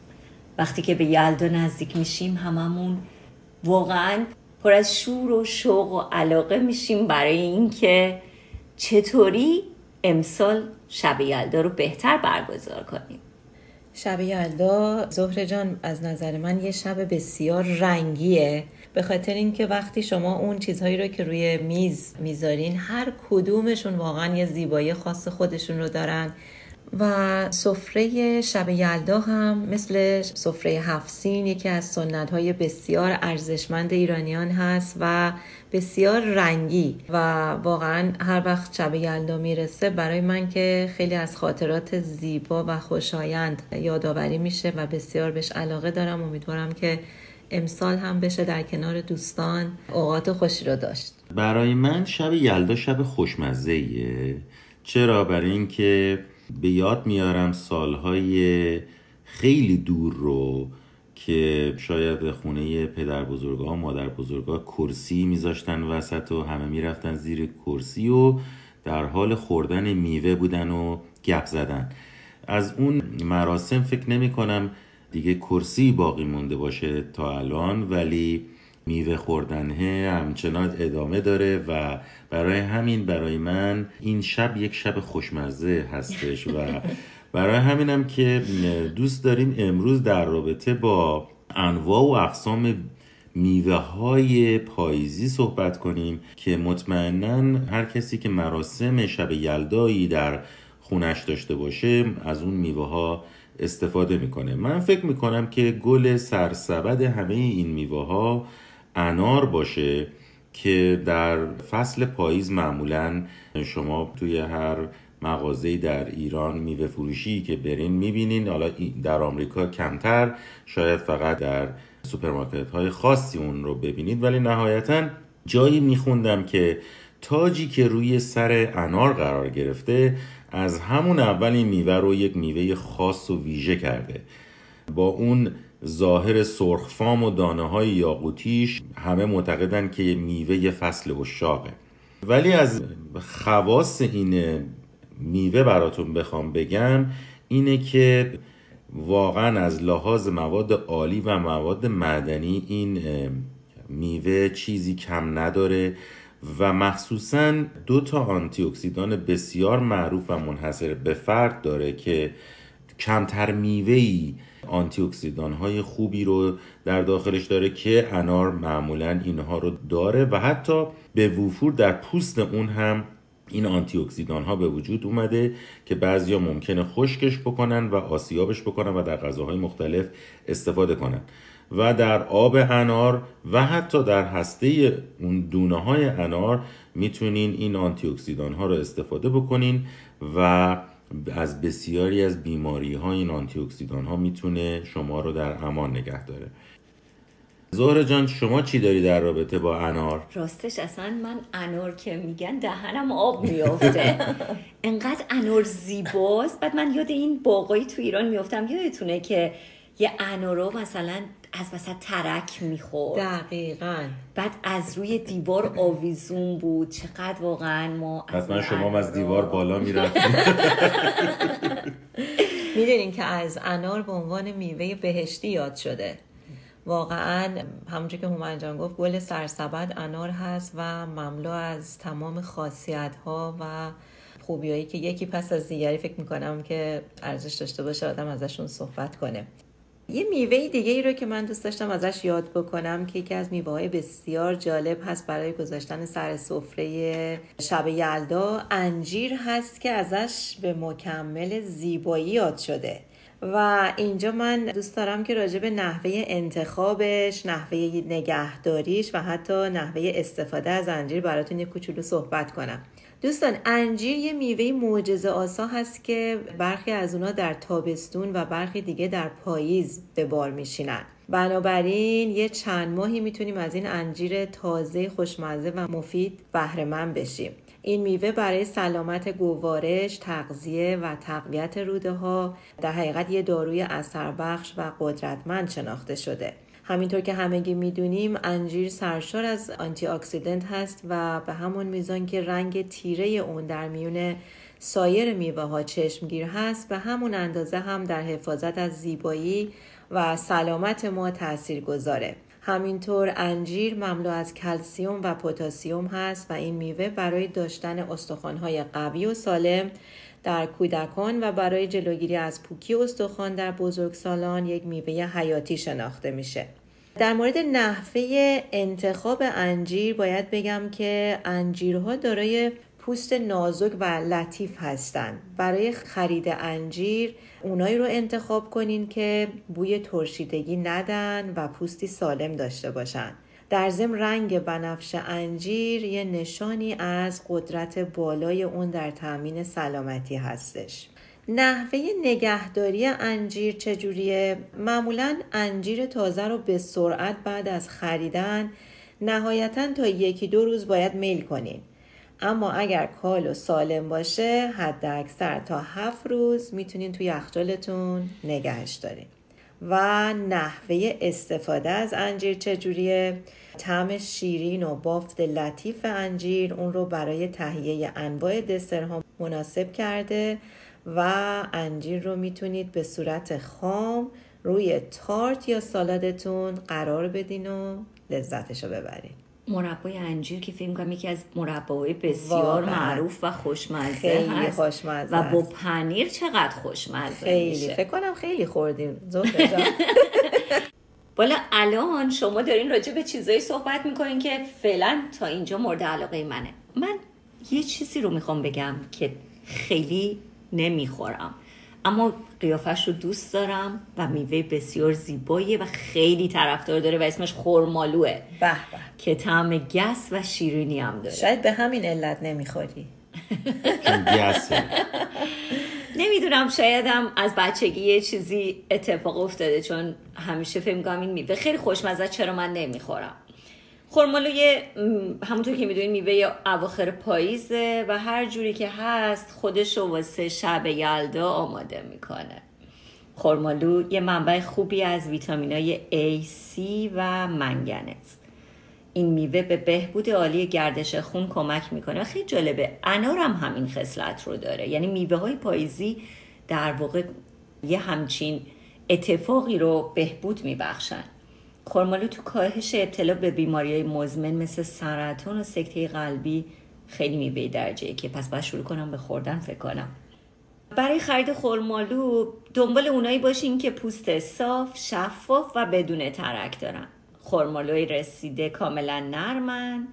وقتی که به یلدا نزدیک میشیم هممون واقعا پر از شور و شوق و علاقه میشیم برای اینکه چطوری امسال شب یلدا رو بهتر برگزار کنیم. شب یلدا زهر جان از نظر من یه شب بسیار رنگیه. به خاطر اینکه وقتی شما اون چیزهایی رو که روی میز می‌ذارین هر کدومشون واقعا یه زیبایی خاص خودشون رو دارن. و سفره شب یلدا هم مثل سفره هفسین یکی از سنت های بسیار ارزشمند ایرانیان هست و بسیار رنگی و واقعا هر وقت شب یلدا می‌رسه برای من که خیلی از خاطرات زیبا و خوشایند یادآوری میشه و بسیار بهش علاقه دارم. امیدوارم که امسال هم بشه در کنار دوستان اوقات خوشی رو داشت. برای من شب یلدا شب خوشمزه چرا؟ برای اینکه به یاد میارم سالهای خیلی دور رو که شاید خونه پدر بزرگا و مادر بزرگا کرسی میذاشتن وسط و همه می‌رفتن زیر کرسی و در حال خوردن میوه بودن و گپ زدن. از اون مراسم فکر نمی کنم دیگه کرسی باقی مونده باشه تا الان ولی میوه خوردنه همچنان ادامه داره و برای همین برای من این شب یک شب خوشمزه هستش و (laughs) برای همینم که دوست داریم امروز در رابطه با انواع و اقسام میوه های پاییزی صحبت کنیم که مطمئنا هر کسی که مراسم شب یلدایی در خونش داشته باشه از اون میوه ها استفاده می‌کنه. من فکر می‌کنم که گل سرسبد همه این میوه ها انار باشه که در فصل پاییز معمولا شما توی هر مغازه در ایران میوه فروشی که برین می‌بینین. حالا در آمریکا کمتر شاید فقط در سوپرمارکت های خاصی اون رو ببینید. ولی نهایتا جایی میخوندم که تاجی که روی سر انار قرار گرفته از همون اول این میوه رو یک میوه خاص و ویژه کرده. با اون ظاهر سرخفام و دانه های یاقوتیش همه معتقدن که میوه فصل اشاقه ولی از خواص این میوه براتون بخوام بگم اینه که واقعا از لحاظ مواد عالی و مواد معدنی این میوه چیزی کم نداره و مخصوصا دو تا آنتی اکسیدان بسیار معروف و منحصر به فرد داره که کمتر میوه‌ای آنتی اکسیدان های خوبی رو در داخلش داره که انار معمولا اینها رو داره و حتی به وفور در پوست اون هم این آنتی اکسیدان ها به وجود اومده که بعضیا ممکنه خشکش بکنن و آسیابش بکنن و در غذاهای مختلف استفاده کنن. و در آب انار و حتی در هسته اون دونه های انار می‌تونین این آنتی اکسیدان ها رو استفاده بکنین و از بسیاری از بیماری ها این آنتی اکسیدان ها می‌تونه شما رو در امان نگه داره. زهر جان شما چی داری در رابطه با انار؟ راستش اصلا من انار که میگن دهنم آب میافته. (laughs) انقدر انار زیباست. بعد من یاد این باقایی تو ایران میافتم. یادتونه که یه انارو مثلا از وسط ترک می‌خورد. دقیقا. بعد از روی دیوار آویزون بود. چقدر واقعا ما حتما شما از دیوار بالا می‌رفتیم. (laughs) می‌دونین که از انار به عنوان میوه بهشتی یاد شده. واقعا همونجور که هومن جان گفت گل سرسبد انار هست و مملو از تمام خاصیت ها و خوبیایی که یکی پس از دیگری فکر می‌کنم که ارزش داشته باشه آدم ازشون صحبت کنه. یه میوه دیگه ای رو که من دوست داشتم ازش یاد بکنم که یکی از میوه های بسیار جالب هست برای گذاشتن سر سفره شب یلدا. انجیر هست که ازش به مکمل زیبایی یاد شده. و اینجا من دوست دارم که راجع به نحوه انتخابش نحوه نگهداریش و حتی نحوه استفاده از انجیر براتون یه کوچولو صحبت کنم. دوستان انجیر یه میوه معجزه آسا هست که برخی از اونا در تابستون و برخی دیگه در پاییز به بار میشینن. بنابراین یه چند ماهی می‌تونیم از این انجیر تازه خوشمزه و مفید بهره بشیم. این میوه برای سلامت گوارش، تغذیه و تقویت روده ها در حقیقت یه داروی اثر بخش و قدرتمند شناخته شده. همینطور که همگی می‌دونیم انجیر سرشار از آنتی اکسیدنت هست و به همون میزان که رنگ تیره اون در میون سایر میوه ها چشمگیر هست به همون اندازه هم در حفاظت از زیبایی و سلامت ما تأثیر گذاره. همینطور انجیر مملو از کلسیوم و پتاسیم هست و این میوه برای داشتن استخوانهای قوی و سالم در کودکان و برای جلوگیری از پوکی استخوان در بزرگسالان یک میوه حیاتی شناخته میشه. در مورد نحوه انتخاب انجیر باید بگم که انجیرها دارای پوست نازک و لطیف هستند. برای خرید انجیر اونایی رو انتخاب کنین که بوی ترشیدگی ندن و پوستی سالم داشته باشن. در ضمن رنگ بنفش انجیر یه نشانی از قدرت بالای اون در تامین سلامتی هستش. نحوه نگهداری انجیر چجوریه؟ معمولا انجیر تازه رو به سرعت بعد از خریدن نهایتا تا یکی دو روز باید میل کنین. اما اگر کال و سالم باشه حد اکثر تا هفت روز می‌تونین توی یخچالتون نگهش دارین. و نحوه استفاده از انجیر چجوریه؟ طعم شیرین و بافت لطیف انجیر اون رو برای تهیه انواع دسرها مناسب کرده و انجیر رو می‌تونید به صورت خام روی تارت یا سالادتون قرار بدین و لذتش رو ببرین. مربای انجیر که فکر کنم یکی از مربای بسیار معروف و خوشمزه خیلی هست. خوشمزه و با پنیر چقدر خوشمزه خیلی. میشه؟ فکر کنم خیلی خوردیم. (laughs) بالا الان شما دارین راجع به چیزایی صحبت می‌کنین که فعلا تا اینجا مورد علاقه منه. من یه چیزی رو می‌خوام بگم که خیلی نمی‌خورم. اما قیافش رو دوست دارم و میوه بسیار زیباییه و خیلی طرفدار داره و اسمش خورمالوه به به که طعم گس و شیرینی هم داره. شاید به همین علت نمی‌خوری. نمی‌دونم شایدم از بچگی یه چیزی اتفاق افتاده چون همیشه فکر می‌کنم این میوه خیلی خوشمزه چرا من نمی‌خورم؟ خرمالو همونطور که می‌دونید میوه اواخر پاییزه و هر جوری که هست خودش رو واسه شب یلدا آماده می‌کنه. خرمالو یه منبع خوبی از ویتامینای A, C و منگنز. این میوه به بهبود عالی گردش خون کمک می‌کنه خیلی جالبه انار هم همین خصلت رو داره. یعنی میوه های پاییزی در واقع یه همچین اتفاقی رو بهبود میبخشن. خرمالو تو کاهش ابتلا به بیماری های مزمن مثل سرطان و سکته قلبی خیلی میوه درجه که پس باید شروع کنم به خوردن فکر کنم. برای خرید خرمالو دنبال اونایی باشین که پوست صاف، شفاف و بدون ترک دارن. خرمالوی رسیده کاملا نرمن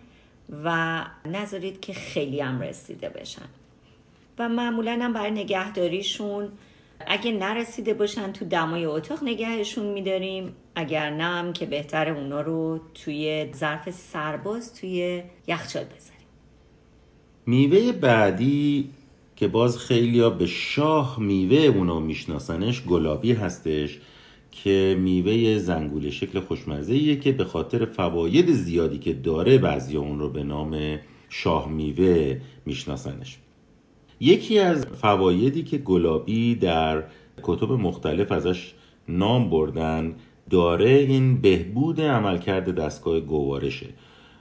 و نذارید که خیلی هم رسیده بشن. و معمولا هم برای نگهداریشون اگه نرسیده باشن تو دمای اتاق نگهشون میداریم. اگر نه هم که بهتر اونا رو توی ظرف سرباز توی یخچال بذاریم. میوه بعدی که باز خیلیا به شاه میوه اونو میشناسنش گلابی هستش که میوه زنگوله شکل خوشمزه که به خاطر فواید زیادی که داره بعضی اون رو به نام شاه میوه میشناسنش. یکی از فوایدی که گلابی در کتب مختلف ازش نام بردن داره این بهبود عملکرد دستگاه گوارشه.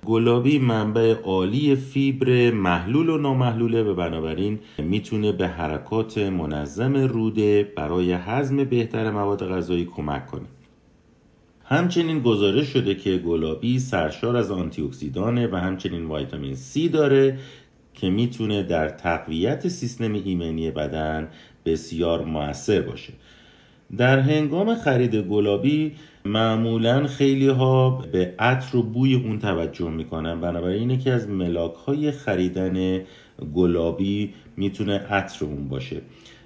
گلابی منبع عالی فیبر محلول و نامحلوله و بنابراین می‌تونه به حرکات منظم روده برای هضم بهتر مواد غذایی کمک کنه. همچنین گزارش شده که گلابی سرشار از آنتی و همچنین ویتامین C داره که می‌تونه در تقویت سیستم ایمنی بدن بسیار موثر باشه. در هنگام خرید گلابی معمولا خیلی ها به عطر و بوی اون توجه می‌کنن. بنابراین یکی از ملاک های خریدن گلابی می‌تونه عطر اون باشه.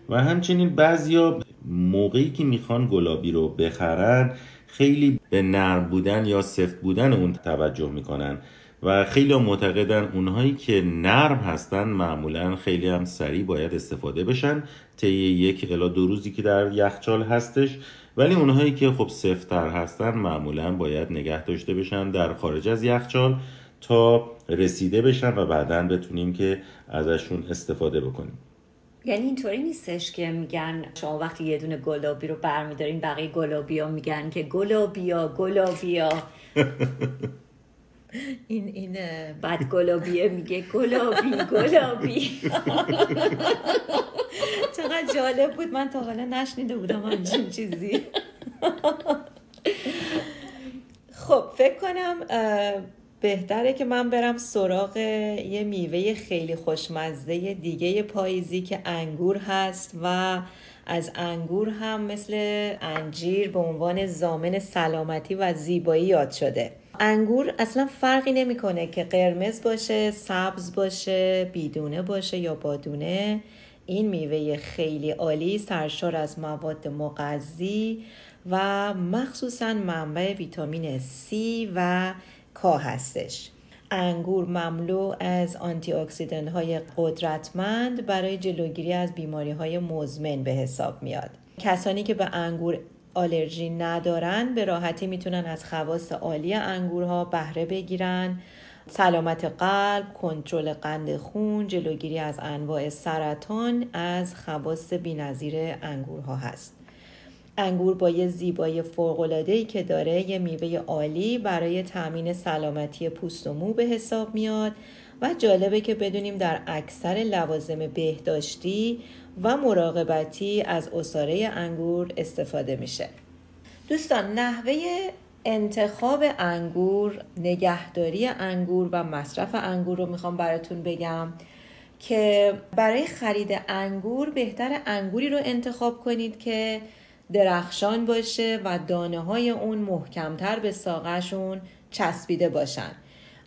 و همچنین بعضیا موقعی که می‌خوان گلابی رو بخرن خیلی به نرم بودن یا سفت بودن اون توجه می‌کنن. و خیلی معتقدن اونهایی که نرم هستن معمولا خیلی هم سریع باید استفاده بشن. طی یک الا دو روزی که در یخچال هستش. ولی اونهایی که خب سفتتر هستن معمولا باید نگه داشته بشن در خارج از یخچال تا رسیده بشن و بعدا بتونیم که ازشون استفاده بکنیم. یعنی اینطوری نیستش که میگن شما وقتی یه دونه گلابی رو برمیدارین بقیه گلابی ها میگن که گلابیا گلابیا. (laughs) این این بعد گلابیه میگه گلابی گلابی. چقدر جالب بود. من تا حالا نشنیده بودم همچین چیزی. خب فکر کنم بهتره که من برم سراغ یه میوه خیلی خوشمزه دیگه پاییزی که انگور هست و از انگور هم مثل انجیر به عنوان زامن سلامتی و زیبایی یاد شده. انگور اصلا فرقی نمی‌کنه که قرمز باشه سبز باشه بیدونه باشه یا بادونه. این میوه خیلی عالی سرشار از مواد مغذی و مخصوصا منبع ویتامین C و کا هستش. انگور مملو از آنتی اکسیدن های قدرتمند برای جلوگیری از بیماری های مزمن به حساب میاد. کسانی که به انگور آلرژی ندارن به راحتی می‌تونن از خواص عالی انگورها بهره بگیرن سلامت قلب، کنترل قند خون، جلوگیری از انواع سرطان از خواص بینظیر انگورها هست. انگور با یه زیبایی فوق‌العاده‌ای که داره یه میوه عالی برای تامین سلامتی پوست و مو به حساب میاد و جالبه که بدونیم در اکثر لوازم بهداشتی و مراقبتی از اصاره انگور استفاده میشه. دوستان نحوه انتخاب انگور نگهداری انگور و مصرف انگور رو می‌خوام براتون بگم که برای خرید انگور بهتر انگوری رو انتخاب کنید که درخشان باشه و دانه های اون محکمتر به ساقشون چسبیده باشن.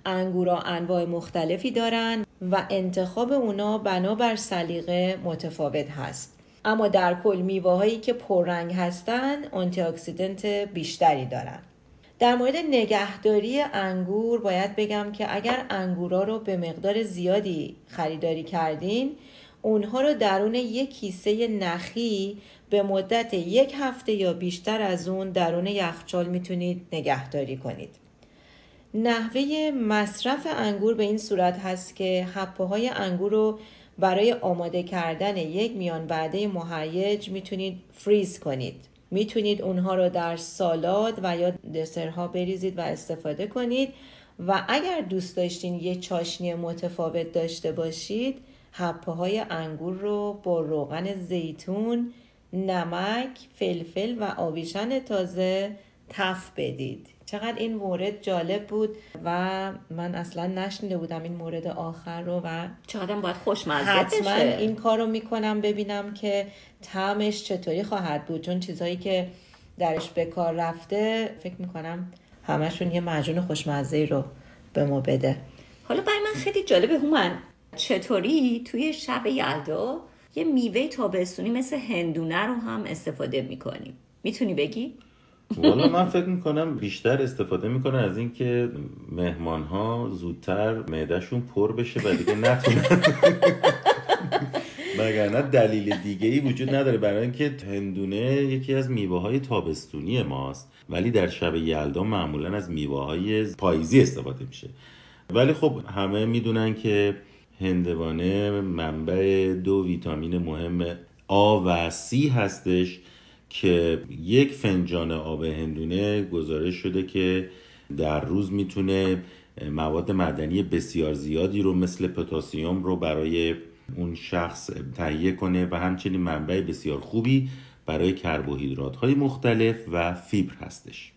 انگورا انواع مختلفی دارن و انتخاب اونا بنابر سلیقه متفاوت هست. اما در کل میوه هایی که پررنگ هستن آنتی اکسیدنت بیشتری دارن. در مورد نگهداری انگور باید بگم که اگر انگورا رو به مقدار زیادی خریداری کردین اونها رو درون یک کیسه نخی به مدت یک هفته یا بیشتر از اون درون یخچال می‌تونید نگهداری کنید. نحوه مصرف انگور به این صورت هست که حپه های انگور رو برای آماده کردن یک میان بعده مهیج می‌تونید فریز کنید. می‌تونید اونها رو در سالاد و یا دسرها بریزید و استفاده کنید و اگر دوست داشتین یه چاشنی متفاوت داشته باشید حپه های انگور رو با روغن زیتون نمک فلفل و آویشن تازه تف بدید. چقدر این مورد جالب بود و من اصلا نشنیده بودم این مورد آخر رو و چقدر باید خوشمزه حتما این کار رو می‌کنم ببینم که طعمش چطوری خواهد بود. چون چیزهایی که درش به کار رفته فکر می‌کنم همشون یه مجون خوشمزه رو به ما بده. حالا برای من خیلی جالبه هومن چطوری توی شب یلدا یه میوه تابستونی مثل هندونه رو هم استفاده می‌کنیم می‌تونی بگی؟ والا من فکر می‌کنم بیشتر استفاده می‌کنن از اینکه مهمان ها زودتر معدهشون پر بشه و دیگه نتونن. (laughs) وگرنه دلیل دیگه ای وجود نداره برای اینکه هندونه یکی از میوه های تابستونی ماست. ولی در شب یلدا معمولا از میوه های پاییزی استفاده میشه. ولی خب همه می‌دونن که هندوانه منبع دو ویتامین مهم آ و سی هستش. که یک فنجان آب هندونه گزارش شده که در روز می‌تونه مواد معدنی بسیار زیادی رو مثل پتاسیم رو برای اون شخص تهیه کنه و همچنین منبع بسیار خوبی برای کربوهیدرات های مختلف و فیبر هستش.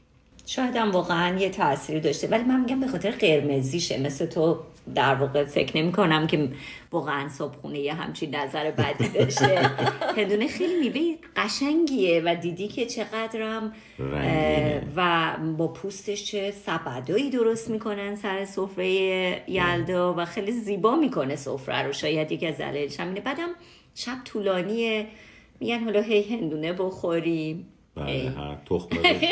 شاید هم واقعا یه تاثیری داشته ولی من میگم به خاطر قرمزیشه مثل تو در واقع فکر نمی کنم که واقعا صبحونه یه همچین نظر بدی داشته. هندونه خیلی میوه قشنگیه و دیدی که چقدرم. و با پوستش چه سبدایی درست می‌کنن سر سفره یلدا و خیلی زیبا می‌کنه سفره رو. شاید یکی از دلایلش همینه بعدم شب طولانیه. میگن حالا هی هندونه بخوریم. بله ای. هر تخم ازش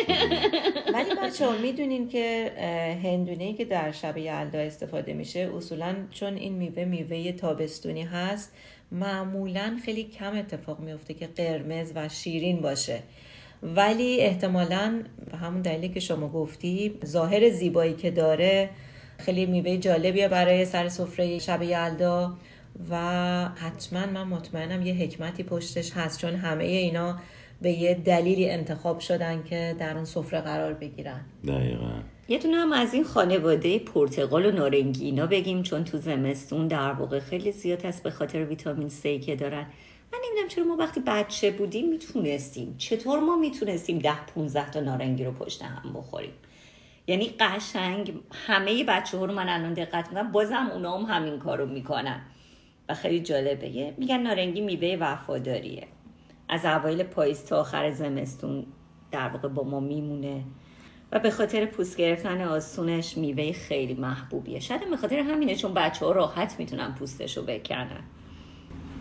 (laughs) ولی بچه ها می‌دونین که هندونه که در شب یلدا استفاده میشه اصولا چون این میوه میوه تابستونی هست معمولا خیلی کم اتفاق میفته که قرمز و شیرین باشه ولی احتمالا به همون دلیلی که شما گفتی ظاهر زیبایی که داره خیلی میوه جالبیه برای سر سفره شب یلدا و حتما من مطمئنم یه حکمتی پشتش هست چون همه اینا به یه دلیلی انتخاب شدن که در اون سفره قرار بگیرن. دقیقا. یه دونه هم از این خانواده پرتقال و نارنگی اینا بگیم چون تو زمستون در واقع خیلی زیاد هست به خاطر ویتامین C که دارن. من نمی‌دونم چرا ما وقتی بچه بودیم می‌تونستیم. چطور ما می‌تونستیم ده 15 تا نارنگی رو پشت هم بخوریم؟ یعنی قشنگ همه بچه ها رو من الان دقت می‌کنم بازم اونا هم همین کار رو می‌کنن. و خیلی جالبه. میگن نارنگی میوه وفاداریه. از اوایل پاییز تا آخر زمستون در واقع با ما میمونه و به خاطر پوست گرفتن آسونش میوه خیلی محبوبیه. شاید به خاطر همینه چون بچه ها راحت می‌تونن پوستش رو بکنن.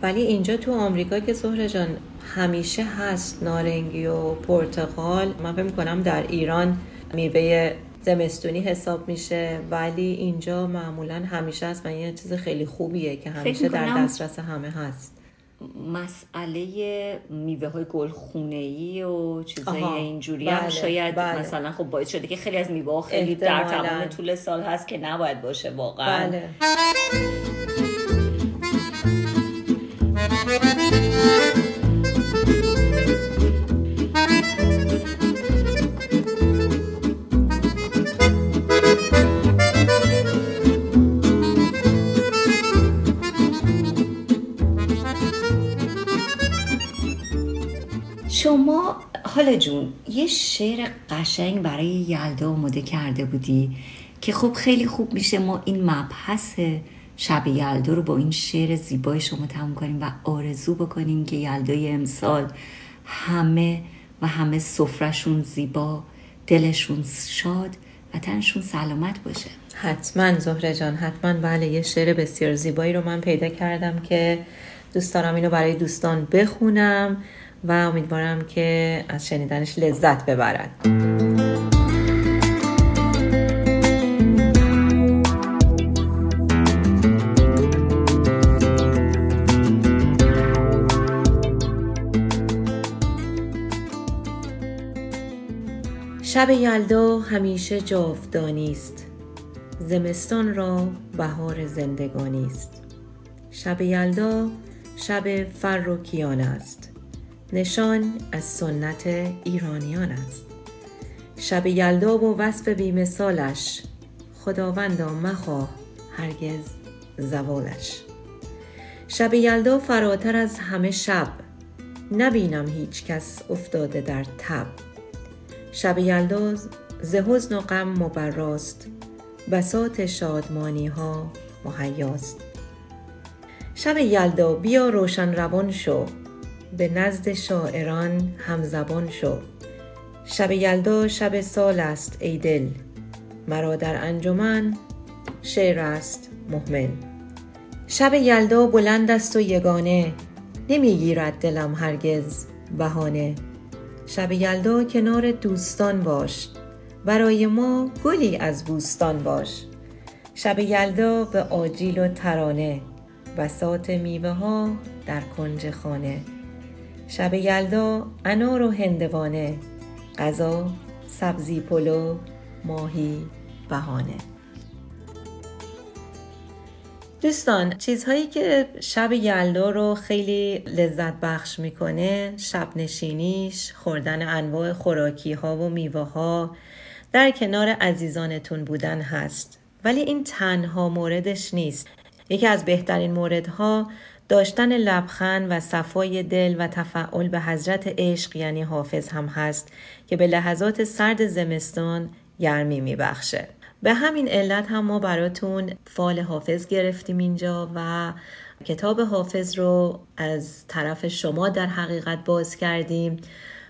ولی اینجا تو آمریکا که زهره جان همیشه هست نارنگی و پرتقال. من فکر می‌کنم در ایران میوه زمستونی حساب میشه ولی اینجا معمولا همیشه هست و این یه چیز خیلی خوبیه که همیشه در دسترس همه هست. مسئله میوه های گل خونه ای و چیزای اینجوری هم بله، شاید بله. مثلا خب باعث شده که خیلی از میوه خیلی در. تمام طول سال هست که نباید باشه واقعا بله شعر قشنگ برای یلدا آماده کرده بودی که خب خیلی خوب میشه. ما این مبحث شب یلدا رو با این شعر زیبای شما تموم کنیم و آرزو بکنیم که یلدای امسال همه و همه سفرشون زیبا دلشون شاد و تنشون سلامت باشه. حتما زهره جان حتما. بله یه شعر بسیار زیبایی رو من پیدا کردم که دوست دارم اینو برای دوستان بخونم. و امیدوارم که از شنیدنش لذت ببرن. شب یلدا همیشه جاودانی است. زمستان را بهار زندگانی است. شب یلدا شب فر و کیان است. نشان از سنت ایرانیان است. شب یلدا و وصف بیمثالش خداوندا مخواه هرگز زوالش. شب یلدا فراتر از همه شب نبینم هیچ کس افتاده در تب. شب یلدا ز حزن و غم مبراست بساط شادمانی ها مهیاست. شب یلدا بیا روشن روان شو. به نزد شاعران همزبان شو. شب یلدا شب سال است ای دل. مرا در انجمن شعر است مهمل. شب یلدا بلند است و یگانه نمی‌گیرد دلم هرگز بهانه. شب یلدا کنار دوستان باش برای ما گلی از بوستان باش. شب یلدا به آجیل و ترانه بساط میوه ها در کنج خانه. شب یلدا انار و هندوانه غذا سبزی پلو ماهی بهانه. دوستان چیزهایی که شب یلدا رو خیلی لذت بخش می‌کنه شب نشینیش خوردن انواع خوراکی ها و میوه ها در کنار عزیزانتون بودن هست. ولی این تنها موردش نیست. یکی از بهترین موردها داشتن لبخند و صفای دل و تفعل به حضرت عشق یعنی حافظ هم هست که به لحظات سرد زمستان گرمی میبخشه. به همین علت هم ما براتون فال حافظ گرفتیم اینجا و کتاب حافظ رو از طرف شما در حقیقت باز کردیم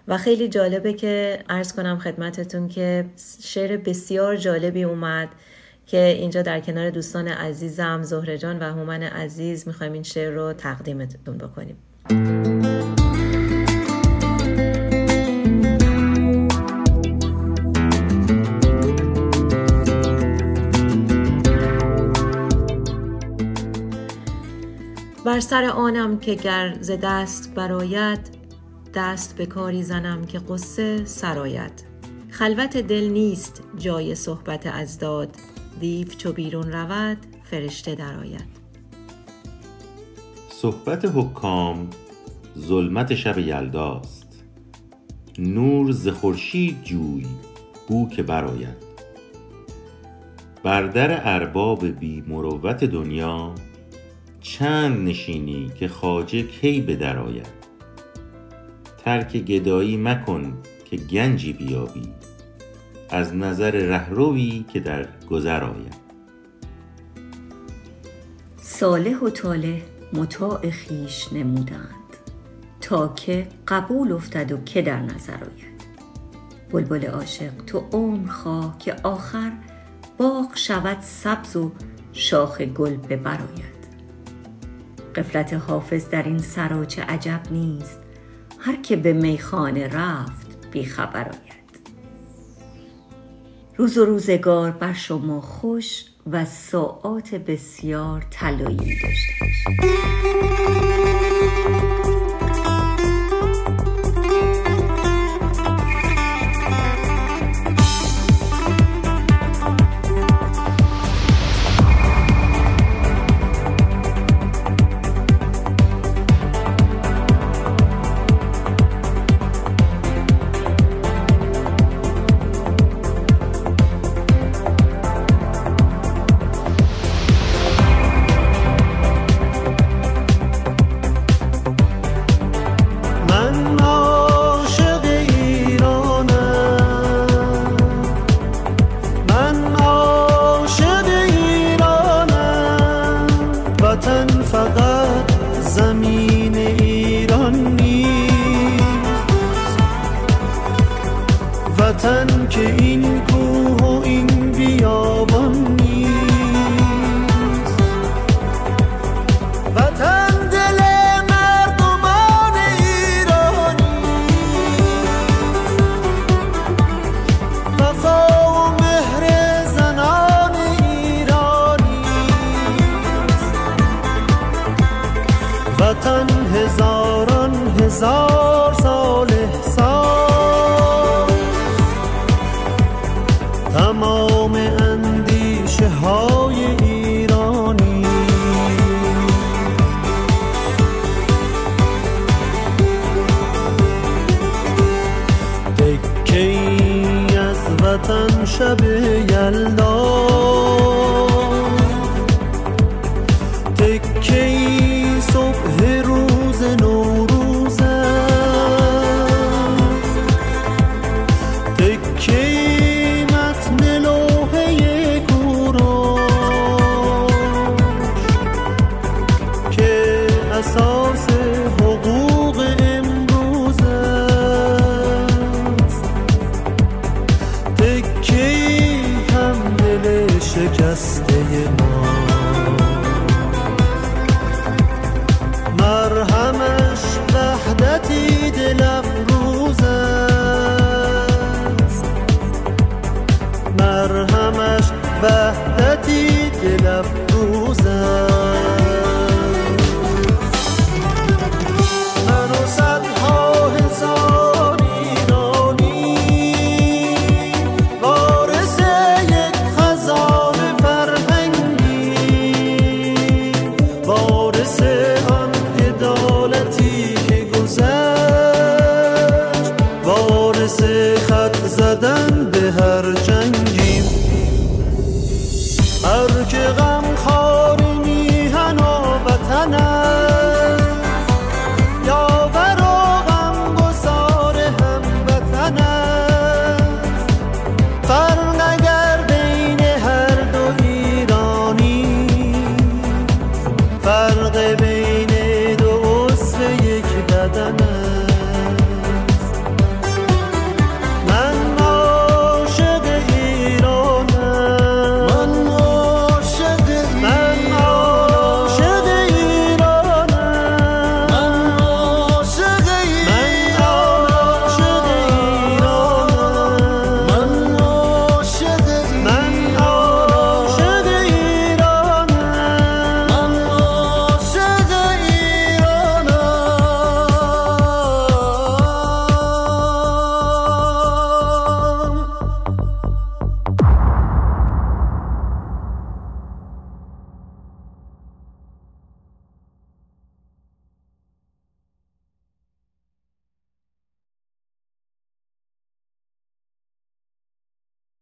و خیلی جالبه که ارز کنم خدمتتون که شعر بسیار جالبی اومد. که اینجا در کنار دوستان عزیزم زهره جان و هومن عزیز می‌خوایم این شعر رو تقدیمتون بکنیم. بر سر آنم که گر ز دست براید دست به کاری زنم که قصه سراید خلوت دل نیست جای صحبت ازداد دیو چو بیرون رود فرشته درآید. صحبت حکام ظلمت شب یلداست. نور ز خورشید جوی بو که برآید. بر در ارباب بی مروت دنیا چند نشینی که خواجه کی به در آید. ترک گدایی مکن که گنجی بیابی. از نظر رهروی که در گذر آید. صالح و طالح مطاع خویش نمودند تا که قبول افتد و که در نظر آید. بلبل عاشق تو عمر خواه که آخر باغ شود سبز و شاخ گل به بر آید. غفلت حافظ در این سرا چه عجب نیست هر که به میخانه رفت بی خبر آید. روز و روزگار بر شما خوش و ساعات بسیار طلایی داشته باشید.